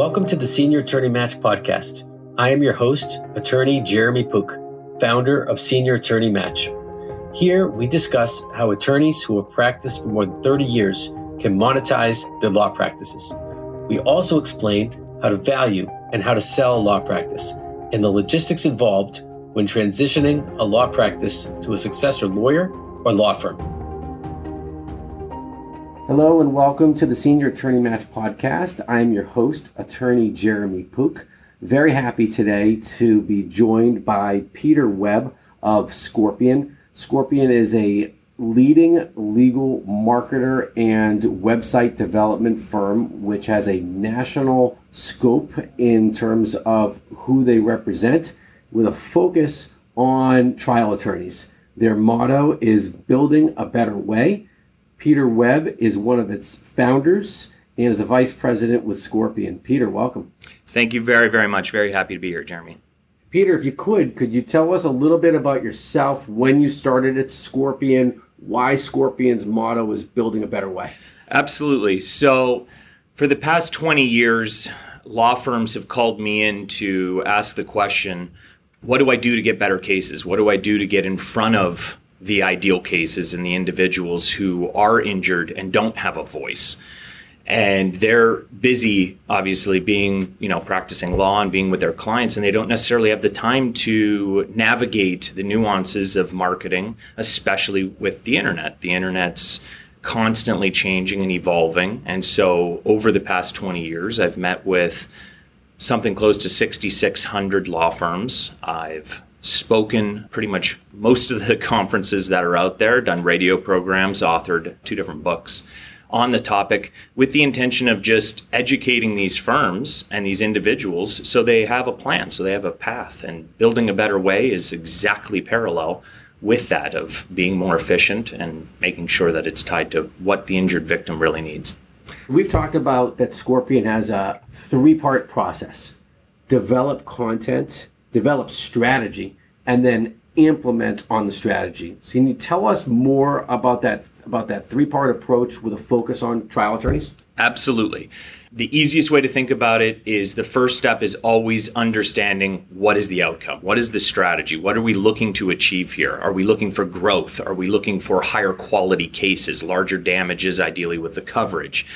Welcome to the Senior Attorney Match podcast. I am your host, attorney Jeremy Pook, founder of Senior Attorney Match. Here, we discuss how attorneys who have practiced for more than 30 years can monetize their law practices. We also explain how to value and how to sell a law practice and the logistics involved when transitioning a law practice to a successor lawyer or law firm. Hello and welcome to the Senior Attorney Match podcast. I am your host, attorney Jeremy Pook. Very happy today to be joined by Peter Webb of Scorpion. Scorpion is a leading legal marketer and website development firm which has a national scope in terms of who they represent with a focus on trial attorneys. Their motto is building a better way Peter Webb is one of its founders and is a vice president with Scorpion. Peter, welcome. Thank you very, very much. Very happy to be here, Jeremy. Peter, if you could, could you tell us a little bit about yourself, when you started at Scorpion, why Scorpion's motto is building a better way? Absolutely. So, for the past 20 years, law firms have called me in to ask the question what do I do to get better cases? What do I do to get in front of the ideal cases and the individuals who are injured and don't have a voice. And they're busy obviously being you know practicing law and being with their clients and they don't necessarily have the time to navigate the nuances of marketing especially with the internet. The internet's constantly changing and evolving and so over the past 20 years i've met with something close to 6600 law firms. I've spoken pretty much most of the conferences that are out there, done radio programs, authored two different books on the topic with the intention of just educating these firms and these individuals so they have a plan, so they have a path. And building a better way is exactly parallel with that of being more efficient and making sure that it's tied to what the injured victim really needs. We've talked about that Scorpion has a three part process develop content, develop strategy, and then implement on the strategy. So can you tell us more about that about that three-part approach with a focus on trial attorneys? Absolutely. The easiest way to think about it is the first step is always understanding what is the outcome? What is the strategy? What are we looking to achieve here? Are we looking for growth? Are we looking for higher quality cases, larger damages, ideally with the coverage?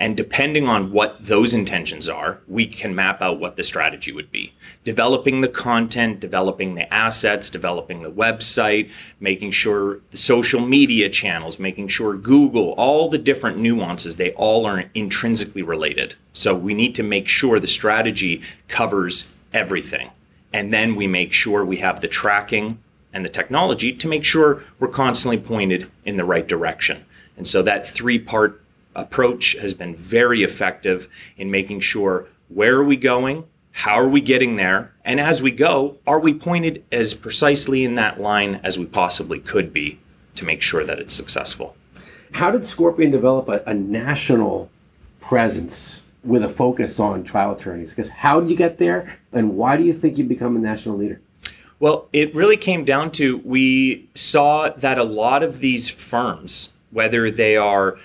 And depending on what those intentions are, we can map out what the strategy would be. Developing the content, developing the assets, developing the website, making sure the social media channels, making sure Google, all the different nuances, they all are intrinsically related. So we need to make sure the strategy covers everything. And then we make sure we have the tracking and the technology to make sure we're constantly pointed in the right direction. And so that three part approach has been very effective in making sure where are we going, how are we getting there, and as we go, are we pointed as precisely in that line as we possibly could be to make sure that it's successful. How did Scorpion develop a, a national presence with a focus on trial attorneys? Because how did you get there, and why do you think you become a national leader? Well, it really came down to we saw that a lot of these firms, whether they are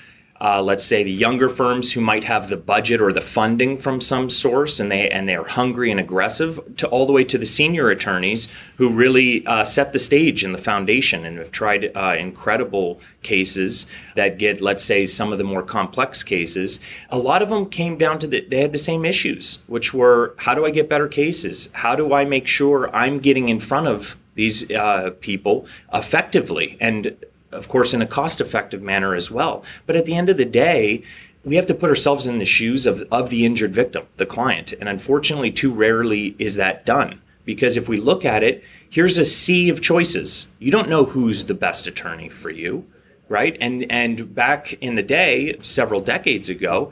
uh, let's say the younger firms who might have the budget or the funding from some source and they and they are hungry and aggressive to all the way to the senior attorneys who really uh, set the stage and the foundation and have tried uh, incredible cases that get let's say some of the more complex cases. A lot of them came down to the, they had the same issues which were how do i get better cases? How do i make sure i'm getting in front of these uh, people effectively? And of course, in a cost effective manner as well. But at the end of the day, we have to put ourselves in the shoes of, of the injured victim, the client. And unfortunately, too rarely is that done. Because if we look at it, here's a sea of choices. You don't know who's the best attorney for you, right? And and back in the day, several decades ago,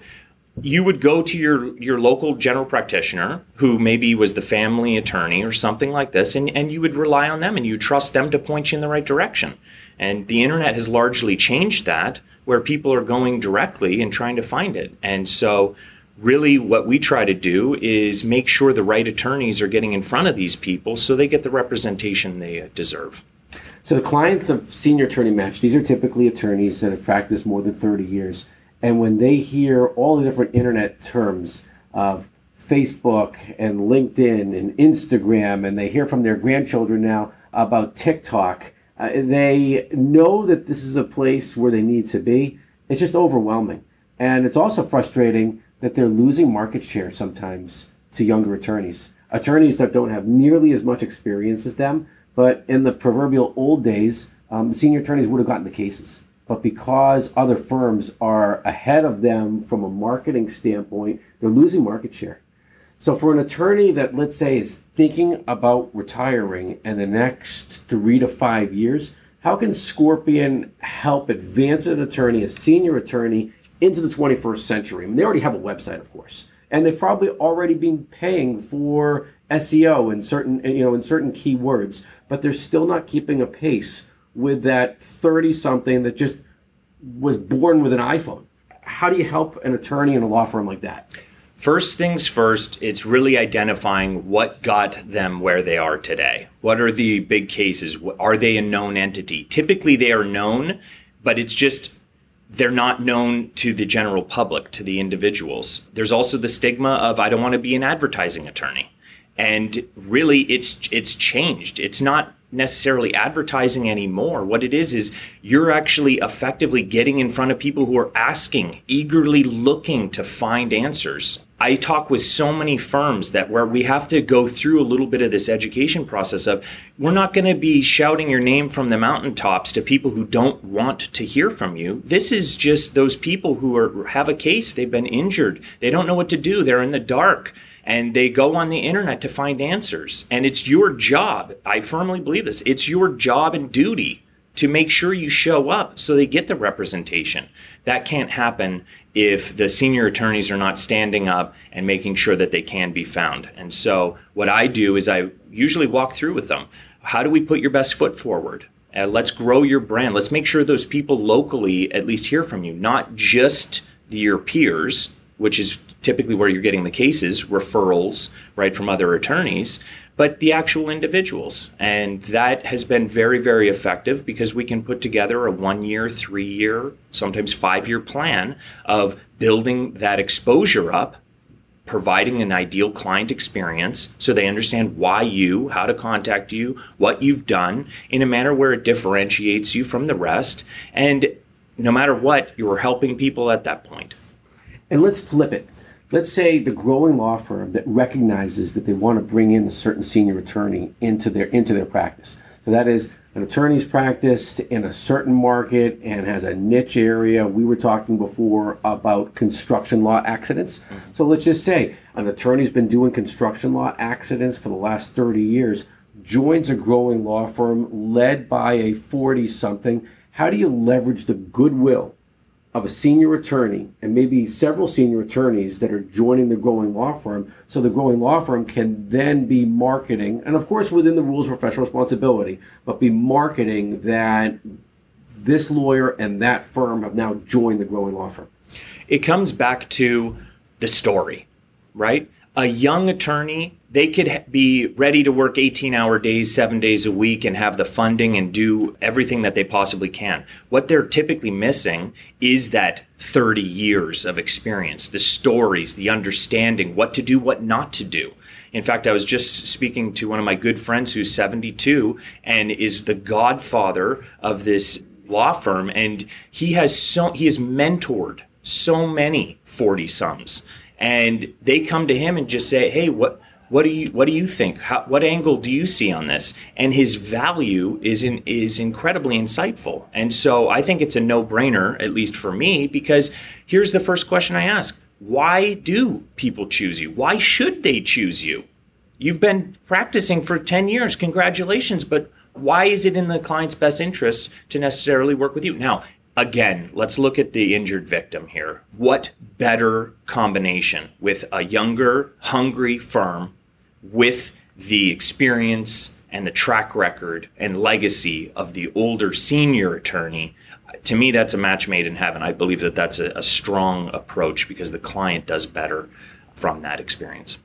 you would go to your your local general practitioner who maybe was the family attorney or something like this and, and you would rely on them and you trust them to point you in the right direction and the internet has largely changed that, where people are going directly and trying to find it. And so, really, what we try to do is make sure the right attorneys are getting in front of these people so they get the representation they uh, deserve. So, the clients of Senior Attorney Match, these are typically attorneys that have practiced more than 30 years. And when they hear all the different internet terms of Facebook and LinkedIn and Instagram, and they hear from their grandchildren now about TikTok. Uh, they know that this is a place where they need to be. It's just overwhelming. And it's also frustrating that they're losing market share sometimes to younger attorneys. Attorneys that don't have nearly as much experience as them, but in the proverbial old days, um, senior attorneys would have gotten the cases. But because other firms are ahead of them from a marketing standpoint, they're losing market share. So, for an attorney that, let's say, is thinking about retiring in the next three to five years, how can Scorpion help advance an attorney, a senior attorney, into the 21st century? I mean, they already have a website, of course, and they've probably already been paying for SEO in certain, you know, in certain keywords, but they're still not keeping a pace with that 30 something that just was born with an iPhone. How do you help an attorney in a law firm like that? First things first, it's really identifying what got them where they are today. What are the big cases? Are they a known entity? Typically, they are known, but it's just they're not known to the general public, to the individuals. There's also the stigma of I don't want to be an advertising attorney. And really it's it's changed. It's not necessarily advertising anymore. What it is is you're actually effectively getting in front of people who are asking, eagerly looking to find answers. I talk with so many firms that where we have to go through a little bit of this education process of we're not going to be shouting your name from the mountaintops to people who don't want to hear from you. This is just those people who are have a case, they've been injured, they don't know what to do, they're in the dark and they go on the internet to find answers. And it's your job, I firmly believe this, it's your job and duty to make sure you show up so they get the representation. That can't happen if the senior attorneys are not standing up and making sure that they can be found. And so, what I do is I usually walk through with them. How do we put your best foot forward? Uh, let's grow your brand. Let's make sure those people locally at least hear from you, not just your peers, which is typically where you're getting the cases, referrals, right, from other attorneys, but the actual individuals. And that has been very, very effective because we can put together a one year, three year, sometimes five year plan of building that exposure up. Providing an ideal client experience so they understand why you, how to contact you, what you've done in a manner where it differentiates you from the rest. And no matter what, you're helping people at that point. And let's flip it let's say the growing law firm that recognizes that they want to bring in a certain senior attorney into their into their practice. So that is an attorney's practice in a certain market and has a niche area. We were talking before about construction law accidents. So let's just say an attorney's been doing construction law accidents for the last 30 years, joins a growing law firm led by a 40 something. How do you leverage the goodwill of a senior attorney and maybe several senior attorneys that are joining the growing law firm. So the growing law firm can then be marketing and of course within the rules of professional responsibility but be marketing that this lawyer and that firm have now joined the growing law firm. It comes back to the story right? A young attorney, they could be ready to work 18 hour days, seven days a week, and have the funding and do everything that they possibly can. What they're typically missing is that 30 years of experience, the stories, the understanding, what to do, what not to do. In fact, I was just speaking to one of my good friends who's 72 and is the godfather of this law firm, and he has so he has mentored so many 40 sums and they come to him and just say, "Hey, what what do you what do you think? How, what angle do you see on this?" And his value is in, is incredibly insightful. And so I think it's a no-brainer, at least for me, because here's the first question I ask: Why do people choose you? Why should they choose you? You've been practicing for 10 years. Congratulations, but why is it in the client's best interest to necessarily work with you? Now, again, let's look at the injured victim here. What better combination with a younger, hungry firm with the experience and the track record and legacy of the older senior attorney? To me, that's a match made in heaven. I believe that that's a, a strong approach because the client does better from that experience.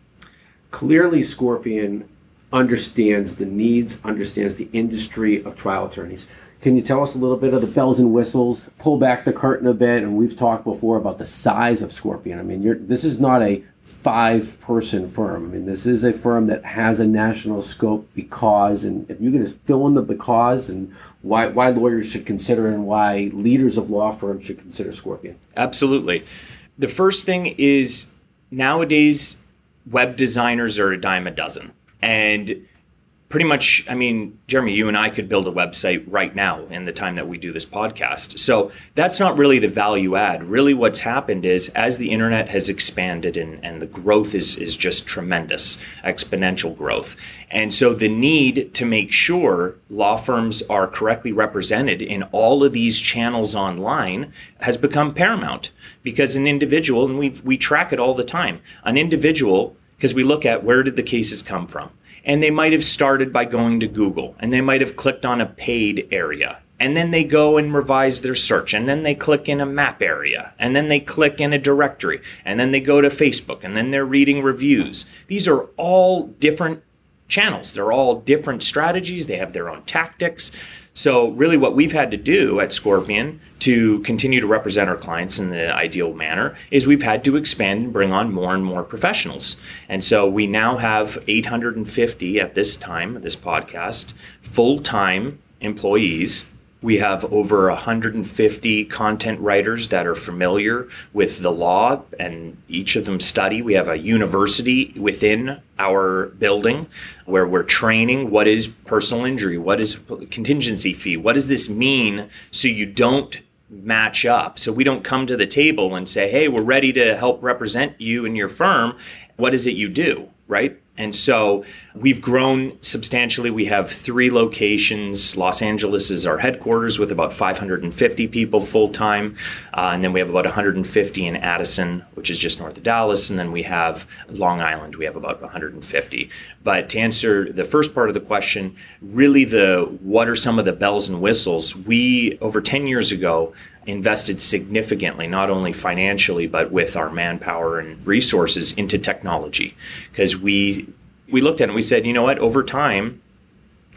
Clearly, Scorpion understands the needs, understands the industry of trial attorneys. Can you tell us a little bit of the bells and whistles? Pull back the curtain a bit, and we've talked before about the size of Scorpion. I mean, this is not a five person firm. I mean, this is a firm that has a national scope because, and if you can just fill in the because and why, why lawyers should consider and why leaders of law firms should consider Scorpion. Absolutely. The first thing is nowadays, web designers are a dime a dozen. And pretty much, I mean, Jeremy, you and I could build a website right now in the time that we do this podcast. So that's not really the value add. Really, what's happened is as the internet has expanded and, and the growth is, is just tremendous, exponential growth. And so the need to make sure law firms are correctly represented in all of these channels online has become paramount because an individual, and we we track it all the time, an individual, because we look at where did the cases come from and they might have started by going to Google and they might have clicked on a paid area. And then they go and revise their search. And then they click in a map area. And then they click in a directory. And then they go to Facebook. And then they're reading reviews. These are all different channels. They're all different strategies. They have their own tactics. So, really, what we've had to do at Scorpion to continue to represent our clients in the ideal manner is we've had to expand and bring on more and more professionals. And so, we now have 850 at this time, this podcast, full time employees we have over 150 content writers that are familiar with the law, and each of them study. We have a university within our building where we're training what is personal injury, what is contingency fee, what does this mean so you don't match up. So we don't come to the table and say, hey, we're ready to help represent you and your firm. What is it you do? Right? And so we've grown substantially. We have three locations. Los Angeles is our headquarters with about 550 people full time. Uh, and then we have about 150 in Addison, which is just north of Dallas. And then we have Long Island, we have about 150. But to answer the first part of the question, really the what are some of the bells and whistles? We, over 10 years ago, invested significantly, not only financially, but with our manpower and resources into technology. Because we we looked at it and we said, you know what, over time,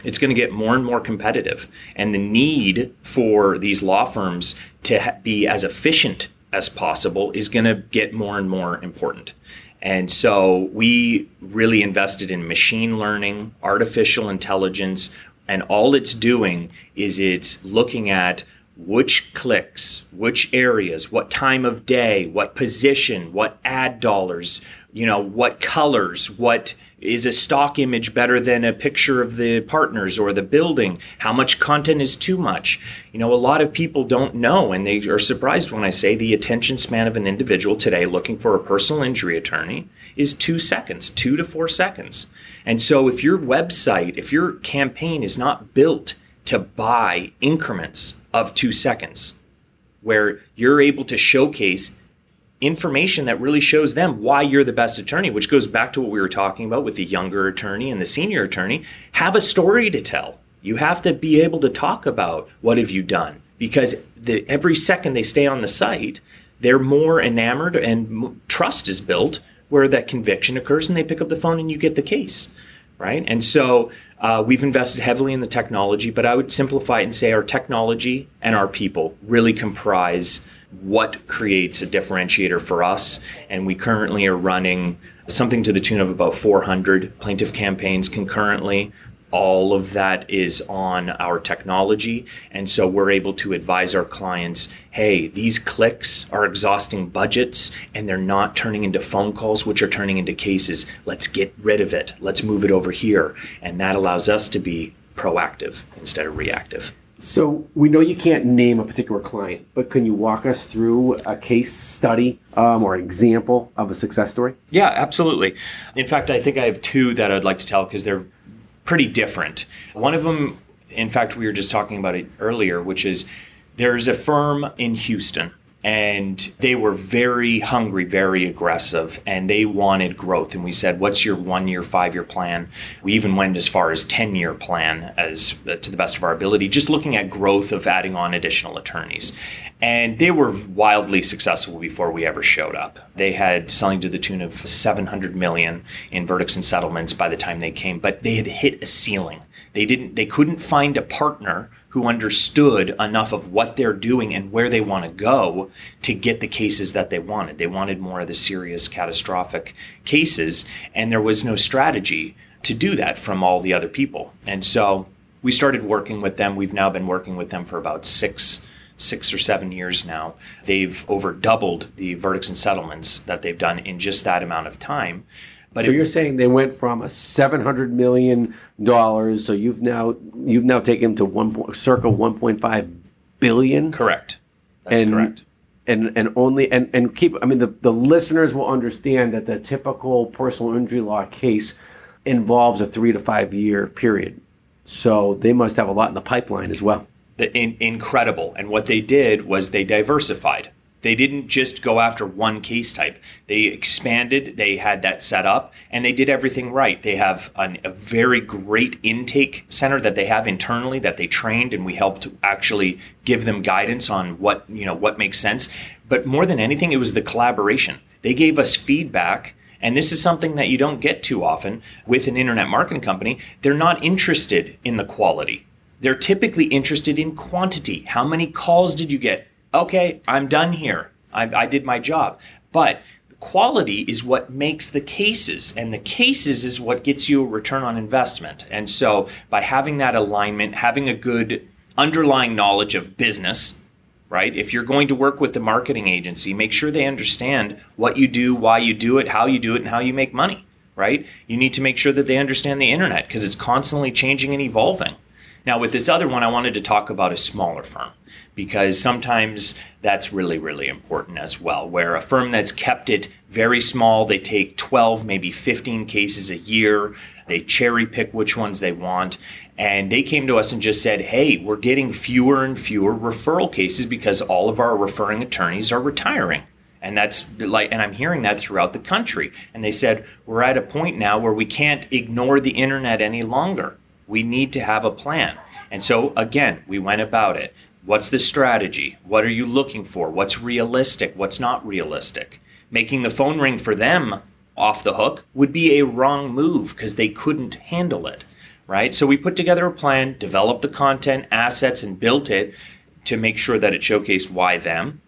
it's going to get more and more competitive. And the need for these law firms to be as efficient as possible is going to get more and more important. And so we really invested in machine learning, artificial intelligence, and all it's doing is it's looking at which clicks, which areas, what time of day, what position, what ad dollars, you know, what colors, what is a stock image better than a picture of the partners or the building? How much content is too much? You know, a lot of people don't know and they are surprised when I say the attention span of an individual today looking for a personal injury attorney is 2 seconds, 2 to 4 seconds. And so if your website, if your campaign is not built to buy increments of two seconds where you're able to showcase information that really shows them why you're the best attorney, which goes back to what we were talking about with the younger attorney and the senior attorney. Have a story to tell. You have to be able to talk about what have you done because the, every second they stay on the site, they're more enamored and trust is built where that conviction occurs and they pick up the phone and you get the case, right? And so uh, we've invested heavily in the technology, but I would simplify it and say our technology and our people really comprise what creates a differentiator for us. And we currently are running something to the tune of about 400 plaintiff campaigns concurrently all of that is on our technology. And so we're able to advise our clients hey, these clicks are exhausting budgets and they're not turning into phone calls, which are turning into cases. Let's get rid of it. Let's move it over here. And that allows us to be proactive instead of reactive. So we know you can't name a particular client, but can you walk us through a case study um, or an example of a success story? Yeah, absolutely. In fact, I think I have two that I'd like to tell because they're pretty different. One of them, in fact, we were just talking about it earlier, which is there's a firm in Houston and they were very hungry, very aggressive, and they wanted growth. And we said, "What's your one-year, five-year plan?" We even went as far as ten-year plan, as uh, to the best of our ability, just looking at growth of adding on additional attorneys. And they were wildly successful before we ever showed up. They had selling to the tune of 700 million in verdicts and settlements by the time they came, but they had hit a ceiling. They didn't. They couldn't find a partner who understood enough of what they're doing and where they want to go to get the cases that they wanted. They wanted more of the serious, catastrophic cases, and there was no strategy to do that from all the other people. And so we started working with them. We've now been working with them for about six six or seven years now. They've over doubled the verdicts and settlements that they've done in just that amount of time. But so it, you're saying they went from a seven hundred million dollars, so you've now you've now taken them to one point, circa one point five billion. Correct. That's and, correct. And and only and and keep. I mean, the the listeners will understand that the typical personal injury law case involves a three to five year period. So they must have a lot in the pipeline as well. The, in, incredible. And what they did was they diversified. They didn't just go after one case type. They expanded, they had that set up, and they did everything right. They have an, a very great intake center that they have internally that they trained, and we helped actually give them guidance on what, you know, what makes sense. But more than anything, it was the collaboration. They gave us feedback and this is something that you don't get too often with an internet marketing company. They're not interested in the quality. They're typically interested in quantity. How many calls did you get? Okay, I'm done here. I, I did my job. But quality is what makes the cases, and the cases is what gets you a return on investment. And so, by having that alignment, having a good underlying knowledge of business, right? If you're going to work with the marketing agency, make sure they understand what you do, why you do it, how you do it, and how you make money, right? You need to make sure that they understand the internet because it's constantly changing and evolving. Now, with this other one, I wanted to talk about a smaller firm because sometimes that's really, really important as well. Where a firm that's kept it very small, they take 12, maybe 15 cases a year, they cherry pick which ones they want. And they came to us and just said, hey, we're getting fewer and fewer referral cases because all of our referring attorneys are retiring. And that's like, and I'm hearing that throughout the country. And they said, we're at a point now where we can't ignore the internet any longer. We need to have a plan. And so, again, we went about it. What's the strategy? What are you looking for? What's realistic? What's not realistic? Making the phone ring for them off the hook would be a wrong move because they couldn't handle it right? So we put together a plan, developed the content, assets, and built it to make sure that it showcased why them.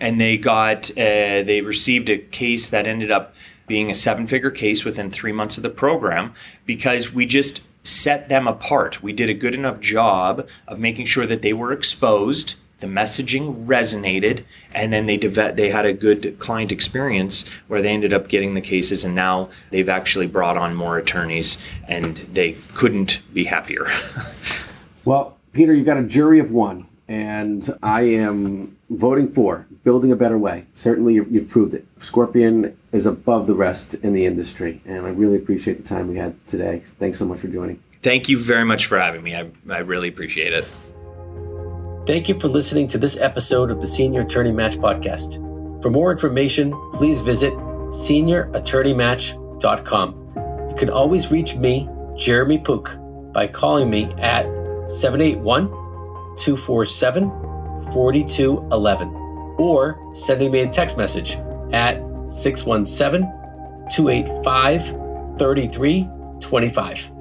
And they got, uh, they received a case that ended up being a seven figure case within three months of the program because we just set them apart. We did a good enough job of making sure that they were exposed the messaging resonated and then they they had a good client experience where they ended up getting the cases and now they've actually brought on more attorneys and they couldn't be happier well peter you've got a jury of one and i am voting for building a better way. Certainly you've proved it. Scorpion is above the rest in the industry and i really appreciate the time we had today. Thanks so much for joining. Thank you very much for having me. I, I really appreciate it. Thank you for listening to this episode of the Senior Attorney Match podcast. For more information, please visit seniorattorneymatch.com. You can always reach me, Jeremy Pook, by calling me at 781 247 4211 or sending me a text message at 617 285 3325.